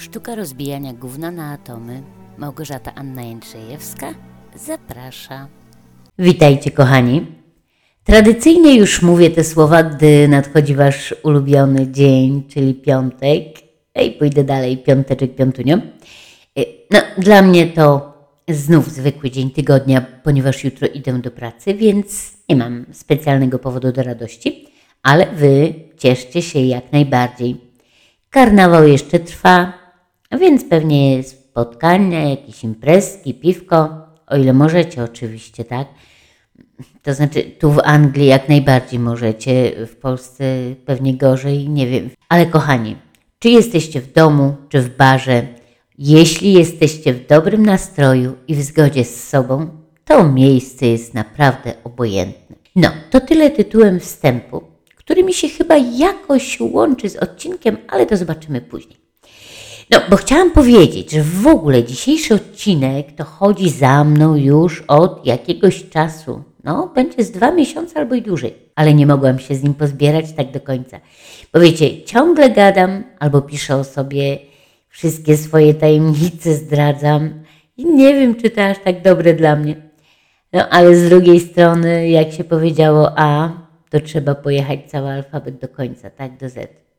Sztuka rozbijania gówna na atomy. Małgorzata Anna Jędrzejewska zaprasza. Witajcie kochani. Tradycyjnie już mówię te słowa, gdy nadchodzi wasz ulubiony dzień, czyli piątek. Ej, pójdę dalej, piąteczek, piątunio. Y, No, dla mnie to znów zwykły dzień tygodnia, ponieważ jutro idę do pracy, więc nie mam specjalnego powodu do radości, ale wy cieszcie się jak najbardziej. Karnawał jeszcze trwa, więc pewnie spotkania, jakieś imprezki, piwko, o ile możecie oczywiście, tak? To znaczy, tu w Anglii jak najbardziej możecie, w Polsce pewnie gorzej, nie wiem. Ale kochani, czy jesteście w domu, czy w barze, jeśli jesteście w dobrym nastroju i w zgodzie z sobą, to miejsce jest naprawdę obojętne. No, to tyle tytułem wstępu, który mi się chyba jakoś łączy z odcinkiem, ale to zobaczymy później. No, bo chciałam powiedzieć, że w ogóle dzisiejszy odcinek to chodzi za mną już od jakiegoś czasu. No, będzie z dwa miesiące albo i dłużej, ale nie mogłam się z nim pozbierać tak do końca. Bo wiecie, ciągle gadam albo piszę o sobie, wszystkie swoje tajemnice zdradzam i nie wiem, czy to aż tak dobre dla mnie. No, ale z drugiej strony, jak się powiedziało A, to trzeba pojechać cały alfabet do końca, tak, do Z.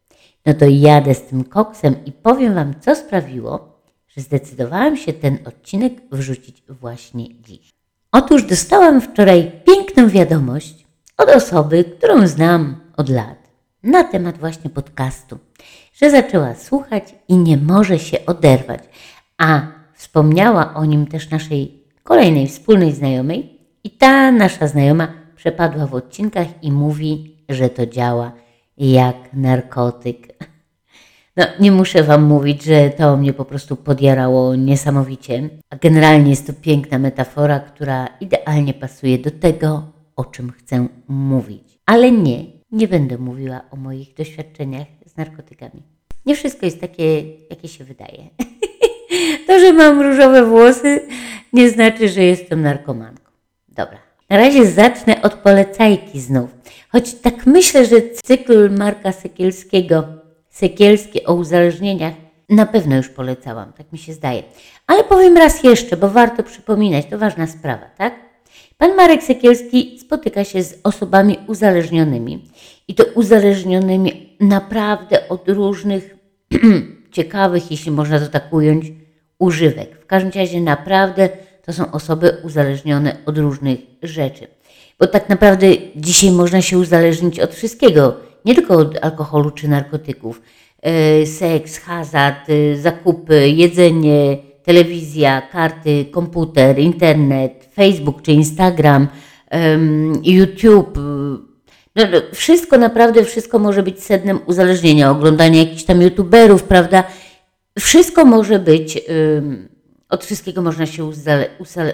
No to jadę z tym koksem i powiem Wam, co sprawiło, że zdecydowałam się ten odcinek wrzucić właśnie dziś. Otóż dostałam wczoraj piękną wiadomość od osoby, którą znam od lat na temat właśnie podcastu, że zaczęła słuchać i nie może się oderwać, a wspomniała o nim też naszej kolejnej wspólnej znajomej i ta nasza znajoma przepadła w odcinkach i mówi, że to działa jak narkotyk. No, nie muszę Wam mówić, że to mnie po prostu podjarało niesamowicie. A generalnie jest to piękna metafora, która idealnie pasuje do tego, o czym chcę mówić. Ale nie, nie będę mówiła o moich doświadczeniach z narkotykami. Nie wszystko jest takie, jakie się wydaje. to, że mam różowe włosy, nie znaczy, że jestem narkomanką. Dobra. Na razie zacznę od polecajki znów. Choć tak myślę, że cykl Marka Sekielskiego, Sekielski o uzależnieniach, na pewno już polecałam, tak mi się zdaje. Ale powiem raz jeszcze, bo warto przypominać, to ważna sprawa, tak? Pan Marek Sekielski spotyka się z osobami uzależnionymi i to uzależnionymi naprawdę od różnych ciekawych, jeśli można to tak ująć, używek. W każdym razie naprawdę to są osoby uzależnione od różnych rzeczy. Bo tak naprawdę dzisiaj można się uzależnić od wszystkiego, nie tylko od alkoholu czy narkotyków. E, Seks, hazard, e, zakupy, jedzenie, telewizja, karty, komputer, internet, Facebook czy Instagram, YouTube. No, no, wszystko, naprawdę wszystko może być sednem uzależnienia. Oglądanie jakichś tam YouTuberów, prawda? Wszystko może być, ym, od wszystkiego można się uzale, uzale,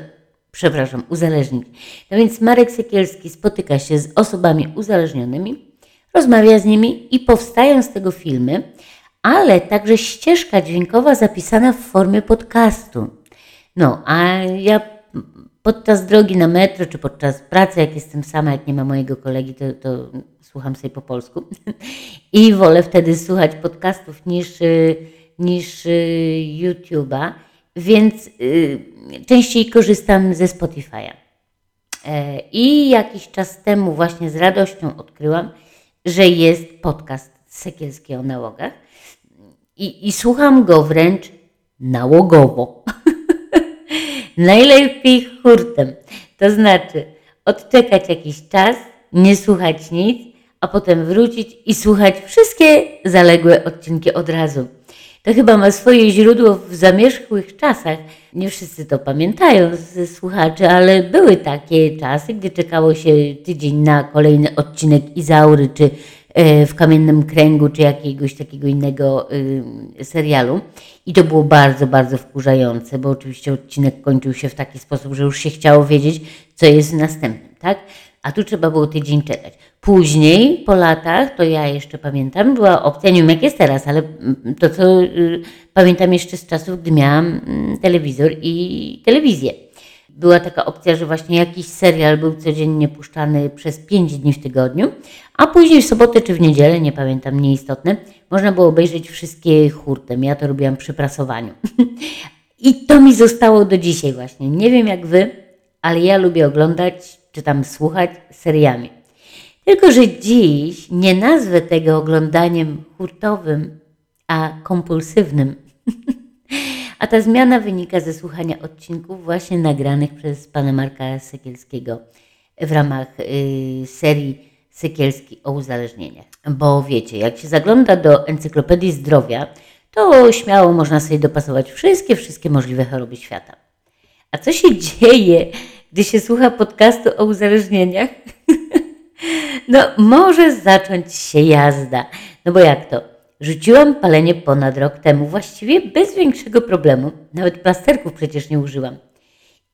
przepraszam, uzależnić. No więc Marek Sekielski spotyka się z osobami uzależnionymi, rozmawia z nimi i powstają z tego filmy, ale także ścieżka dźwiękowa zapisana w formie podcastu. No, a ja podczas drogi na metro, czy podczas pracy, jak jestem sama, jak nie ma mojego kolegi, to, to słucham sobie po polsku. I wolę wtedy słuchać podcastów niż, y, niż y, YouTube'a, więc y, częściej korzystam ze Spotify'a. E, I jakiś czas temu właśnie z radością odkryłam, że jest podcast Sekielski o nałogach i, i słucham go wręcz nałogowo. Najlepiej hurtem. To znaczy odczekać jakiś czas, nie słuchać nic, a potem wrócić i słuchać wszystkie zaległe odcinki od razu. To chyba ma swoje źródło w zamierzchłych czasach. Nie wszyscy to pamiętają ze słuchaczy, ale były takie czasy, gdy czekało się tydzień na kolejny odcinek Izaury, czy e, w Kamiennym Kręgu, czy jakiegoś takiego innego y, serialu. I to było bardzo, bardzo wkurzające, bo oczywiście odcinek kończył się w taki sposób, że już się chciało wiedzieć, co jest w następnym, tak? A tu trzeba było tydzień czekać. Później, po latach, to ja jeszcze pamiętam, była opcja, nie wiem jak jest teraz, ale mm, to co y, pamiętam jeszcze z czasów, gdy miałam mm, telewizor i telewizję. Była taka opcja, że właśnie jakiś serial był codziennie puszczany przez 5 dni w tygodniu, a później w sobotę czy w niedzielę, nie pamiętam, nieistotne, można było obejrzeć wszystkie hurtem. Ja to robiłam przy prasowaniu. I to mi zostało do dzisiaj właśnie. Nie wiem jak wy, ale ja lubię oglądać czy tam słuchać seriami. Tylko, że dziś nie nazwę tego oglądaniem hurtowym, a kompulsywnym. a ta zmiana wynika ze słuchania odcinków właśnie nagranych przez pana Marka Sekielskiego w ramach y, serii Sekielski o uzależnieniach. Bo wiecie, jak się zagląda do Encyklopedii Zdrowia, to śmiało można sobie dopasować wszystkie, wszystkie możliwe choroby świata. A co się dzieje, gdy się słucha podcastu o uzależnieniach? no, może zacząć się jazda. No bo jak to? Rzuciłam palenie ponad rok temu, właściwie bez większego problemu. Nawet plasterków przecież nie użyłam.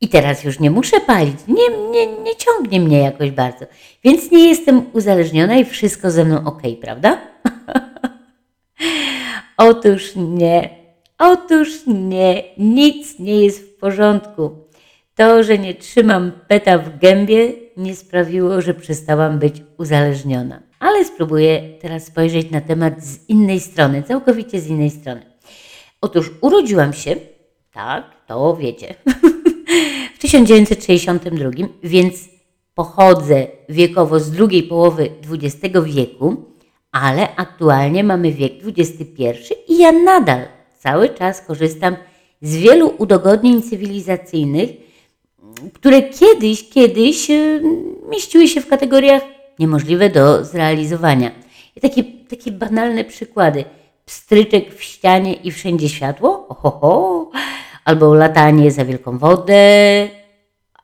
I teraz już nie muszę palić, nie, nie, nie ciągnie mnie jakoś bardzo. Więc nie jestem uzależniona i wszystko ze mną ok, prawda? Otóż nie, otóż nie, nic nie jest w porządku. To, że nie trzymam peta w gębie, nie sprawiło, że przestałam być uzależniona. Ale spróbuję teraz spojrzeć na temat z innej strony, całkowicie z innej strony. Otóż urodziłam się, tak, to wiecie, w 1962, więc pochodzę wiekowo z drugiej połowy XX wieku, ale aktualnie mamy wiek XXI i ja nadal cały czas korzystam z wielu udogodnień cywilizacyjnych, które kiedyś, kiedyś y, mieściły się w kategoriach niemożliwe do zrealizowania. I takie, takie banalne przykłady. Pstryczek w ścianie i wszędzie światło, ohoho, albo latanie za wielką wodę,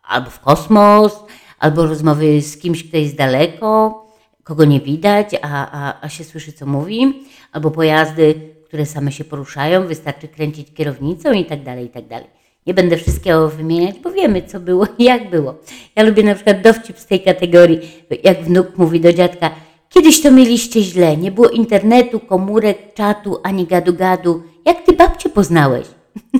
albo w kosmos, albo rozmowy z kimś, kto jest daleko, kogo nie widać, a, a, a się słyszy, co mówi, albo pojazdy, które same się poruszają, wystarczy kręcić kierownicą i tak dalej, i tak dalej. Nie będę wszystkiego wymieniać, bo wiemy, co było i jak było. Ja lubię na przykład dowcip z tej kategorii, jak wnuk mówi do dziadka, kiedyś to mieliście źle, nie było internetu, komórek, czatu, ani gadu-gadu. Jak ty babcię poznałeś?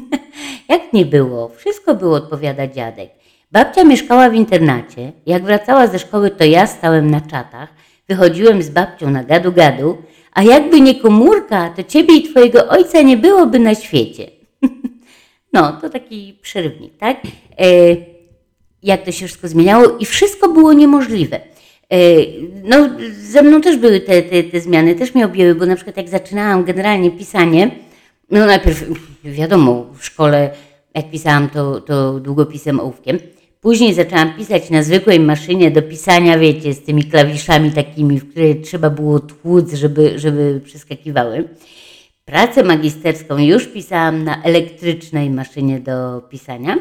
jak nie było? Wszystko było, odpowiada dziadek. Babcia mieszkała w internacie. Jak wracała ze szkoły, to ja stałem na czatach, wychodziłem z babcią na gadu-gadu, a jakby nie komórka, to ciebie i twojego ojca nie byłoby na świecie. No, to taki przerywnik, tak? E, jak to się wszystko zmieniało i wszystko było niemożliwe. E, no, ze mną też były te, te, te zmiany, też mnie objęły, bo na przykład jak zaczynałam generalnie pisanie, no najpierw wiadomo, w szkole jak pisałam to, to długopisem ołówkiem, Później zaczęłam pisać na zwykłej maszynie do pisania, wiecie, z tymi klawiszami takimi, w które trzeba było tłuc, żeby, żeby przeskakiwały. Pracę magisterską już pisałam na elektrycznej maszynie do pisania,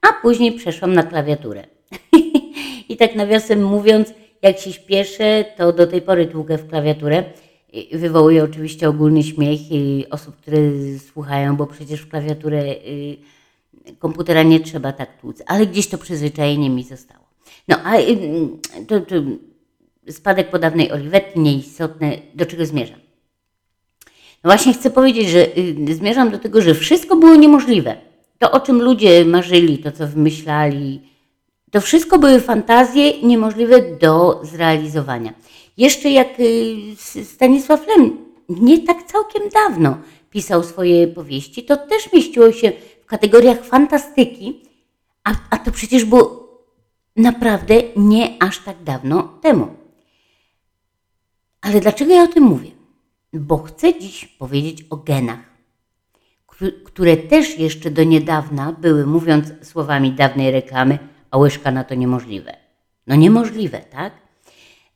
a później przeszłam na klawiaturę. I tak nawiasem mówiąc, jak się śpieszę, to do tej pory tłukę w klawiaturę. Wywołuje oczywiście ogólny śmiech osób, które słuchają, bo przecież w klawiaturę y, komputera nie trzeba tak tłuc, ale gdzieś to przyzwyczajenie mi zostało. No, a y, to, to spadek po dawnej Oliwetki, nieistotne, do czego zmierzam? Właśnie chcę powiedzieć, że y, zmierzam do tego, że wszystko było niemożliwe. To, o czym ludzie marzyli, to, co wymyślali, to wszystko były fantazje niemożliwe do zrealizowania. Jeszcze jak y, Stanisław Lem nie tak całkiem dawno pisał swoje powieści, to też mieściło się w kategoriach fantastyki, a, a to przecież było naprawdę nie aż tak dawno temu. Ale dlaczego ja o tym mówię? Bo chcę dziś powiedzieć o genach, które też jeszcze do niedawna były, mówiąc słowami dawnej reklamy, a łyżka na to niemożliwe. No niemożliwe, tak?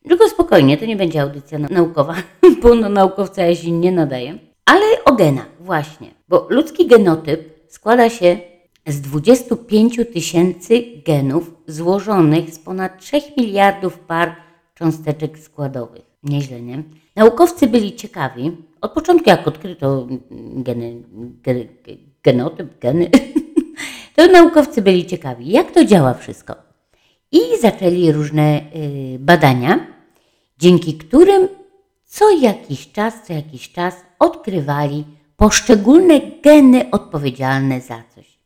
Tylko spokojnie, to nie będzie audycja naukowa, bo naukowca ja się nie nadaje. Ale o genach, właśnie, bo ludzki genotyp składa się z 25 tysięcy genów złożonych z ponad 3 miliardów par cząsteczek składowych. Nieźle, nie? Naukowcy byli ciekawi, od początku jak odkryto geny, genotyp, geny, to naukowcy byli ciekawi, jak to działa wszystko. I zaczęli różne y, badania, dzięki którym co jakiś czas, co jakiś czas odkrywali poszczególne geny odpowiedzialne za coś.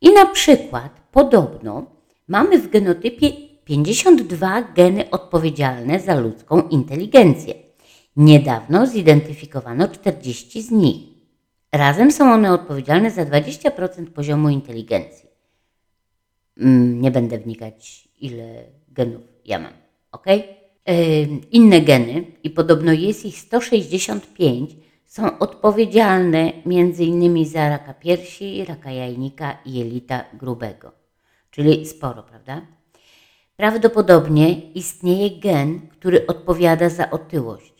I na przykład podobno mamy w genotypie 52 geny odpowiedzialne za ludzką inteligencję. Niedawno zidentyfikowano 40 z nich. Razem są one odpowiedzialne za 20% poziomu inteligencji. Mm, Nie będę wnikać, ile genów ja mam, ok? Inne geny, i podobno jest ich 165, są odpowiedzialne m.in. za raka piersi, raka jajnika i jelita grubego. Czyli sporo, prawda? Prawdopodobnie istnieje gen, który odpowiada za otyłość,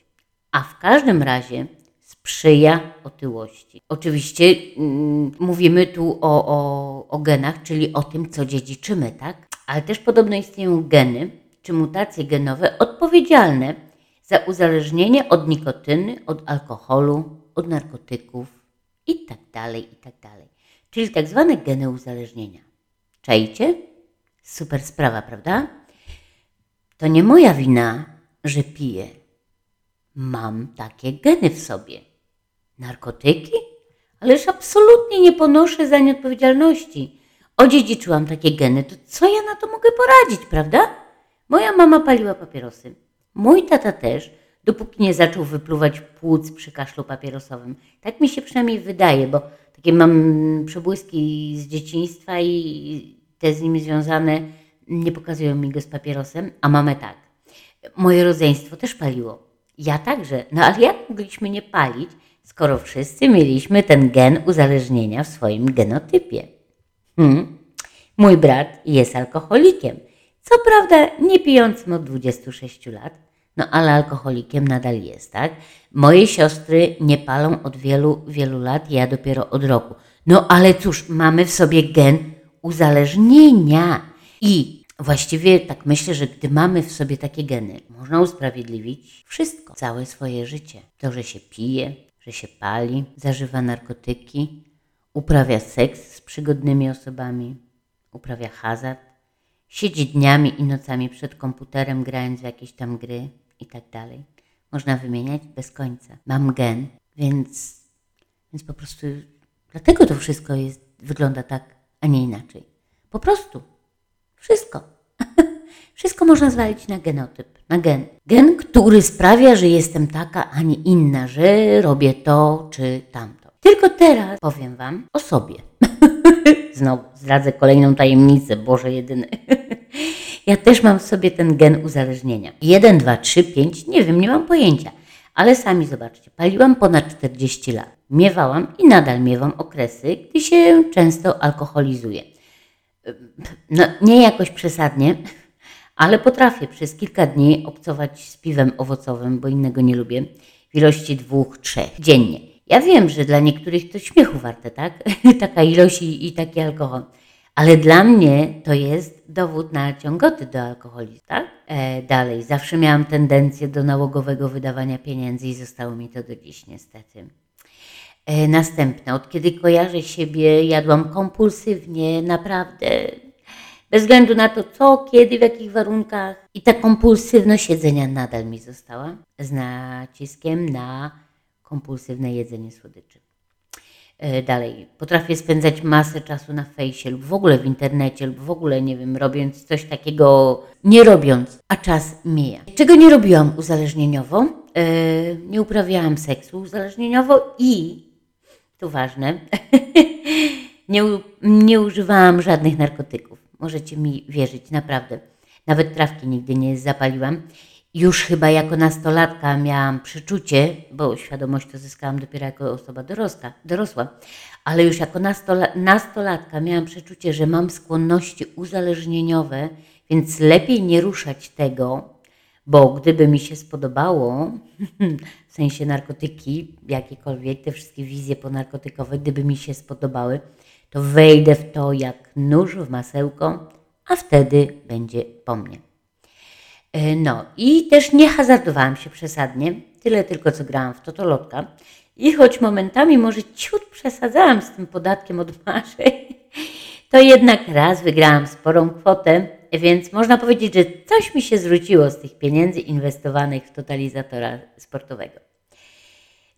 a w każdym razie sprzyja otyłości. Oczywiście mm, mówimy tu o, o, o genach, czyli o tym, co dziedziczymy, tak? Ale też podobno istnieją geny czy mutacje genowe odpowiedzialne za uzależnienie od nikotyny, od alkoholu, od narkotyków i tak dalej, i tak. Czyli tak zwane geny uzależnienia. Czajcie? Super sprawa, prawda? To nie moja wina, że piję. Mam takie geny w sobie. Narkotyki? Ależ absolutnie nie ponoszę za nie odpowiedzialności. Odziedziczyłam takie geny, to co ja na to mogę poradzić, prawda? Moja mama paliła papierosy. Mój tata też, dopóki nie zaczął wypluwać płuc przy kaszlu papierosowym. Tak mi się przynajmniej wydaje, bo takie mam przebłyski z dzieciństwa i te z nimi związane nie pokazują mi go z papierosem, a mamę tak. Moje rodzeństwo też paliło. Ja także. No ale jak mogliśmy nie palić, skoro wszyscy mieliśmy ten gen uzależnienia w swoim genotypie? Hmm. Mój brat jest alkoholikiem. Co prawda nie pijącym od 26 lat, no ale alkoholikiem nadal jest, tak? Moje siostry nie palą od wielu, wielu lat, ja dopiero od roku. No ale cóż, mamy w sobie gen uzależnienia. I właściwie tak myślę, że gdy mamy w sobie takie geny, można usprawiedliwić wszystko, całe swoje życie. To, że się pije, że się pali, zażywa narkotyki, uprawia seks z przygodnymi osobami, uprawia hazard, siedzi dniami i nocami przed komputerem, grając w jakieś tam gry i tak dalej. Można wymieniać bez końca. Mam gen, więc, więc po prostu dlatego to wszystko jest, wygląda tak, a nie inaczej. Po prostu. Wszystko. Wszystko można zwalić na genotyp, na gen. Gen, który sprawia, że jestem taka, a nie inna, że robię to czy tamto. Tylko teraz powiem Wam o sobie. Znowu zdradzę kolejną tajemnicę, Boże jedyny. ja też mam w sobie ten gen uzależnienia. 1, 2, 3, 5, nie wiem, nie mam pojęcia. Ale sami zobaczcie, paliłam ponad 40 lat. Miewałam i nadal miewam okresy, gdy się często alkoholizuję. No, nie jakoś przesadnie, ale potrafię przez kilka dni obcować z piwem owocowym, bo innego nie lubię, w ilości dwóch, trzech dziennie. Ja wiem, że dla niektórych to śmiechu warte, tak? Taka ilość i, i taki alkohol. Ale dla mnie to jest dowód na ciągoty do alkoholizmu, tak? E, dalej, zawsze miałam tendencję do nałogowego wydawania pieniędzy i zostało mi to do dziś niestety. E, następne, od kiedy kojarzę siebie, jadłam kompulsywnie, naprawdę, bez względu na to, co, kiedy, w jakich warunkach. I ta kompulsywność jedzenia nadal mi została, z naciskiem na kompulsywne jedzenie słodyczy. E, Dalej, potrafię spędzać masę czasu na fejsie lub w ogóle w internecie, lub w ogóle, nie wiem, robiąc coś takiego, nie robiąc, a czas mija. Czego nie robiłam uzależnieniowo? E, Nie uprawiałam seksu uzależnieniowo i, to ważne, nie, nie używałam żadnych narkotyków. Możecie mi wierzyć, naprawdę. Nawet trawki nigdy nie zapaliłam. Już chyba jako nastolatka miałam przeczucie, bo świadomość to zyskałam dopiero jako osoba dorosła, dorosła ale już jako nastola, nastolatka miałam przeczucie, że mam skłonności uzależnieniowe, więc lepiej nie ruszać tego, bo gdyby mi się spodobało, w sensie narkotyki, jakiekolwiek, te wszystkie wizje ponarkotykowe, gdyby mi się spodobały, to wejdę w to jak nóż w masełko, a wtedy będzie po mnie. E, No i też nie hazardowałam się przesadnie, tyle tylko co grałam w totolotka. I choć momentami może ciut przesadzałam z tym podatkiem od marzeń, to jednak raz wygrałam sporą kwotę, więc można powiedzieć, że coś mi się zwróciło z tych pieniędzy inwestowanych w totalizatora sportowego.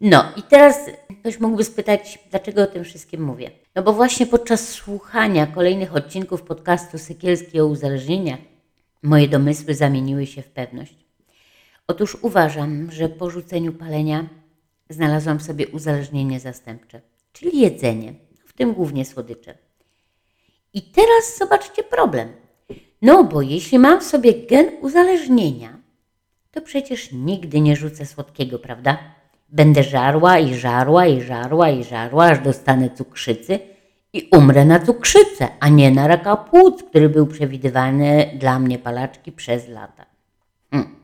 No i teraz ktoś mógłby spytać, dlaczego o tym wszystkim mówię. No bo właśnie podczas słuchania kolejnych odcinków podcastu Sekielski o uzależnieniach moje domysły zamieniły się w pewność. Otóż uważam, że po rzuceniu palenia znalazłam sobie uzależnienie zastępcze, czyli jedzenie, w tym głównie słodycze. I teraz zobaczcie problem. No bo jeśli mam w sobie gen uzależnienia, to przecież nigdy nie rzucę słodkiego, prawda? Będę żarła i żarła i żarła i żarła, aż dostanę cukrzycy i umrę na cukrzycę, a nie na raka płuc, który był przewidywany dla mnie palaczki przez lata. Hmm.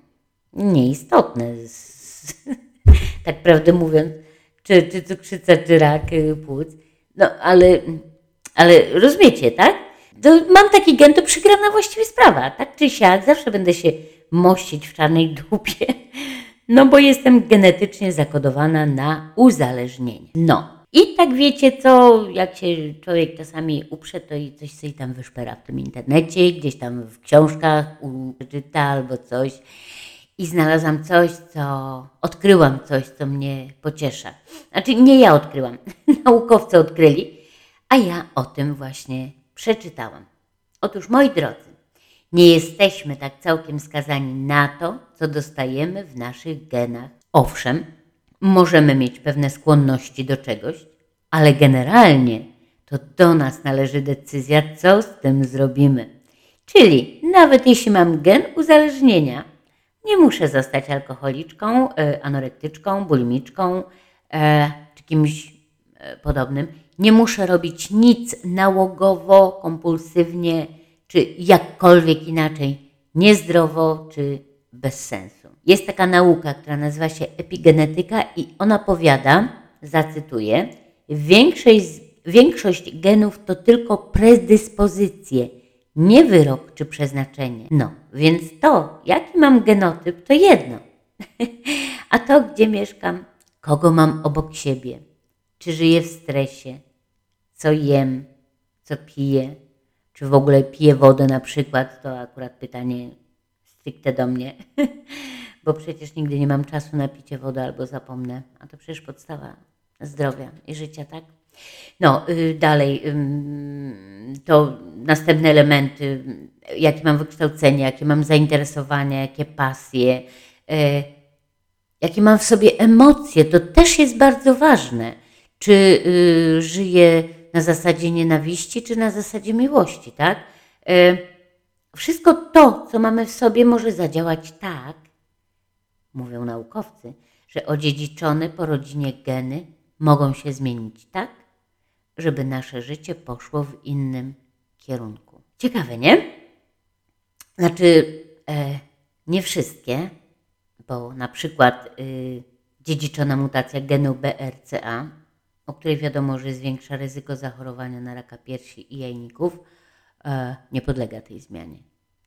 Nieistotne, tak prawdę mówiąc, czy, czy cukrzyca, czy rak y, płuc. No ale, ale rozumiecie, tak? Mam taki gen, to przegrana właściwie sprawa, tak czy siak, zawsze będę się mościć w czarnej dupie, no bo jestem genetycznie zakodowana na uzależnienie. No. I tak wiecie co, jak się człowiek czasami uprze, to i coś sobie tam wyszpera w tym internecie, gdzieś tam w książkach uczyta albo coś. I znalazłam coś, co odkryłam coś, co mnie pociesza. Znaczy nie ja odkryłam, naukowcy odkryli, a ja o tym właśnie przeczytałam. Otóż moi drodzy, nie jesteśmy tak całkiem skazani na to, co dostajemy w naszych genach. Owszem, możemy mieć pewne skłonności do czegoś, ale generalnie to do nas należy decyzja, co z tym zrobimy. Czyli nawet jeśli mam gen uzależnienia, nie muszę zostać alkoholiczką, e, anorektyczką, bulimiczką e, czy kimś podobnym. Nie muszę robić nic nałogowo, kompulsywnie, czy jakkolwiek inaczej, niezdrowo, czy bez sensu. Jest taka nauka, która nazywa się epigenetyka i ona powiada, zacytuję, większość, większość genów to tylko predyspozycje, nie wyrok czy przeznaczenie. No, więc to, jaki mam genotyp, to jedno. A to, gdzie mieszkam, kogo mam obok siebie, czy żyję w stresie, co jem, co piję, czy w ogóle piję wodę na przykład, to akurat pytanie stricte do mnie, bo przecież nigdy nie mam czasu na picie wody albo zapomnę, a to przecież podstawa zdrowia i życia, tak? No, y, dalej, to następne elementy, jakie mam wykształcenie, jakie mam zainteresowania, jakie pasje, y, jakie mam w sobie emocje, to też jest bardzo ważne. Czy y, żyję na zasadzie nienawiści, czy na zasadzie miłości, tak? Y, wszystko to, co mamy w sobie, może zadziałać tak, mówią naukowcy, że odziedziczone po rodzinie geny mogą się zmienić tak, żeby nasze życie poszło w innym kierunku. Ciekawe, nie? Znaczy, e, nie wszystkie, bo na przykład y, dziedziczona mutacja genu BRCA, o której wiadomo, że zwiększa ryzyko zachorowania na raka piersi i jajników, e, nie podlega tej zmianie.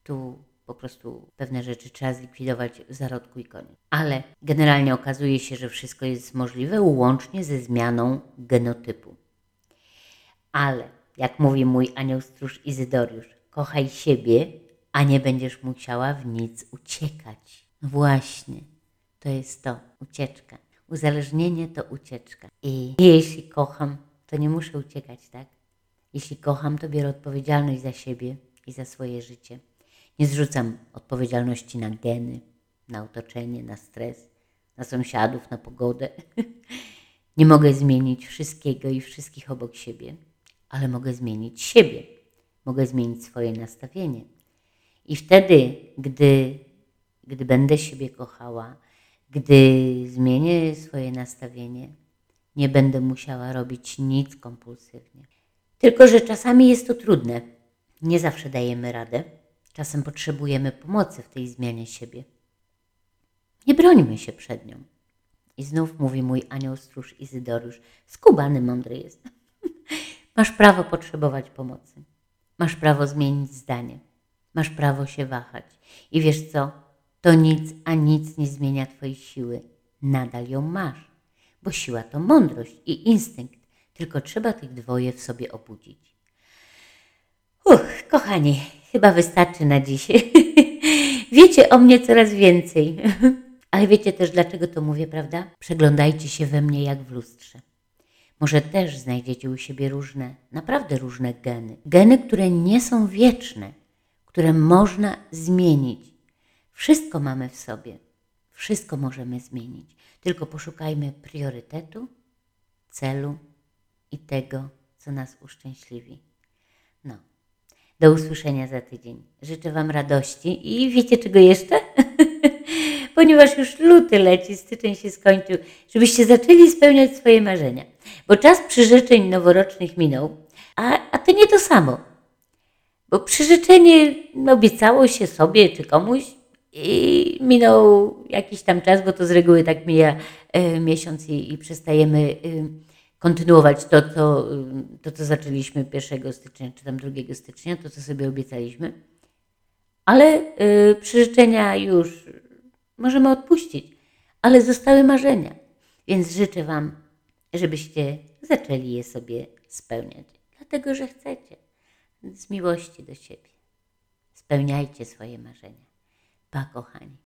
Tu po prostu pewne rzeczy trzeba zlikwidować w zarodku i koniec. Ale generalnie okazuje się, że wszystko jest możliwe łącznie ze zmianą genotypu. Ale, jak mówi mój anioł stróż Izydoriusz, kochaj siebie, a nie będziesz musiała w nic uciekać. No Właśnie, to jest to, ucieczka. Uzależnienie to ucieczka. I jeśli kocham, to nie muszę uciekać, tak? Jeśli kocham, to biorę odpowiedzialność za siebie i za swoje życie. Nie zrzucam odpowiedzialności na geny, na otoczenie, na stres, na sąsiadów, na pogodę. Nie mogę zmienić wszystkiego i wszystkich obok siebie, ale mogę zmienić siebie. Mogę zmienić swoje nastawienie. I wtedy, gdy, gdy będę siebie kochała, gdy zmienię swoje nastawienie, nie będę musiała robić nic kompulsywnie. Tylko, że czasami jest to trudne. Nie zawsze dajemy radę. Czasem potrzebujemy pomocy w tej zmianie siebie. Nie brońmy się przed nią. I znów mówi mój anioł stróż Izydoriusz, skubany mądry jest. Masz prawo potrzebować pomocy. Masz prawo zmienić zdanie. Masz prawo się wahać. I wiesz co? To nic, a nic nie zmienia Twojej siły. Nadal ją masz. Bo siła to mądrość i instynkt. Tylko trzeba tych dwoje w sobie obudzić. Uch, kochani, chyba wystarczy na dziś. wiecie o mnie coraz więcej. Ale wiecie też, dlaczego to mówię, prawda? Przeglądajcie się we mnie jak w lustrze. Może też znajdziecie u siebie różne, naprawdę różne geny. Geny, które nie są wieczne, które można zmienić. Wszystko mamy w sobie. Wszystko możemy zmienić, tylko poszukajmy priorytetu, celu i tego, co nas uszczęśliwi. No, do usłyszenia za tydzień. Życzę Wam radości i wiecie czego jeszcze? Ponieważ już luty leci, styczeń się skończył, żebyście zaczęli spełniać swoje marzenia. Bo czas przyrzeczeń noworocznych minął, a, a to nie to samo. Bo przyrzeczenie obiecało się sobie czy komuś i minął jakiś tam czas, bo to z reguły tak mija e, miesiąc i, i przestajemy e, kontynuować to co, e, to, co zaczęliśmy 1 stycznia czy tam 2 stycznia, to, co sobie obiecaliśmy. Ale e, przyrzeczenia już możemy odpuścić, ale zostały marzenia. Więc życzę Wam, żebyście zaczęli je sobie spełniać, dlatego że chcecie, z miłości do siebie. Spełniajcie swoje marzenia. pa kochani.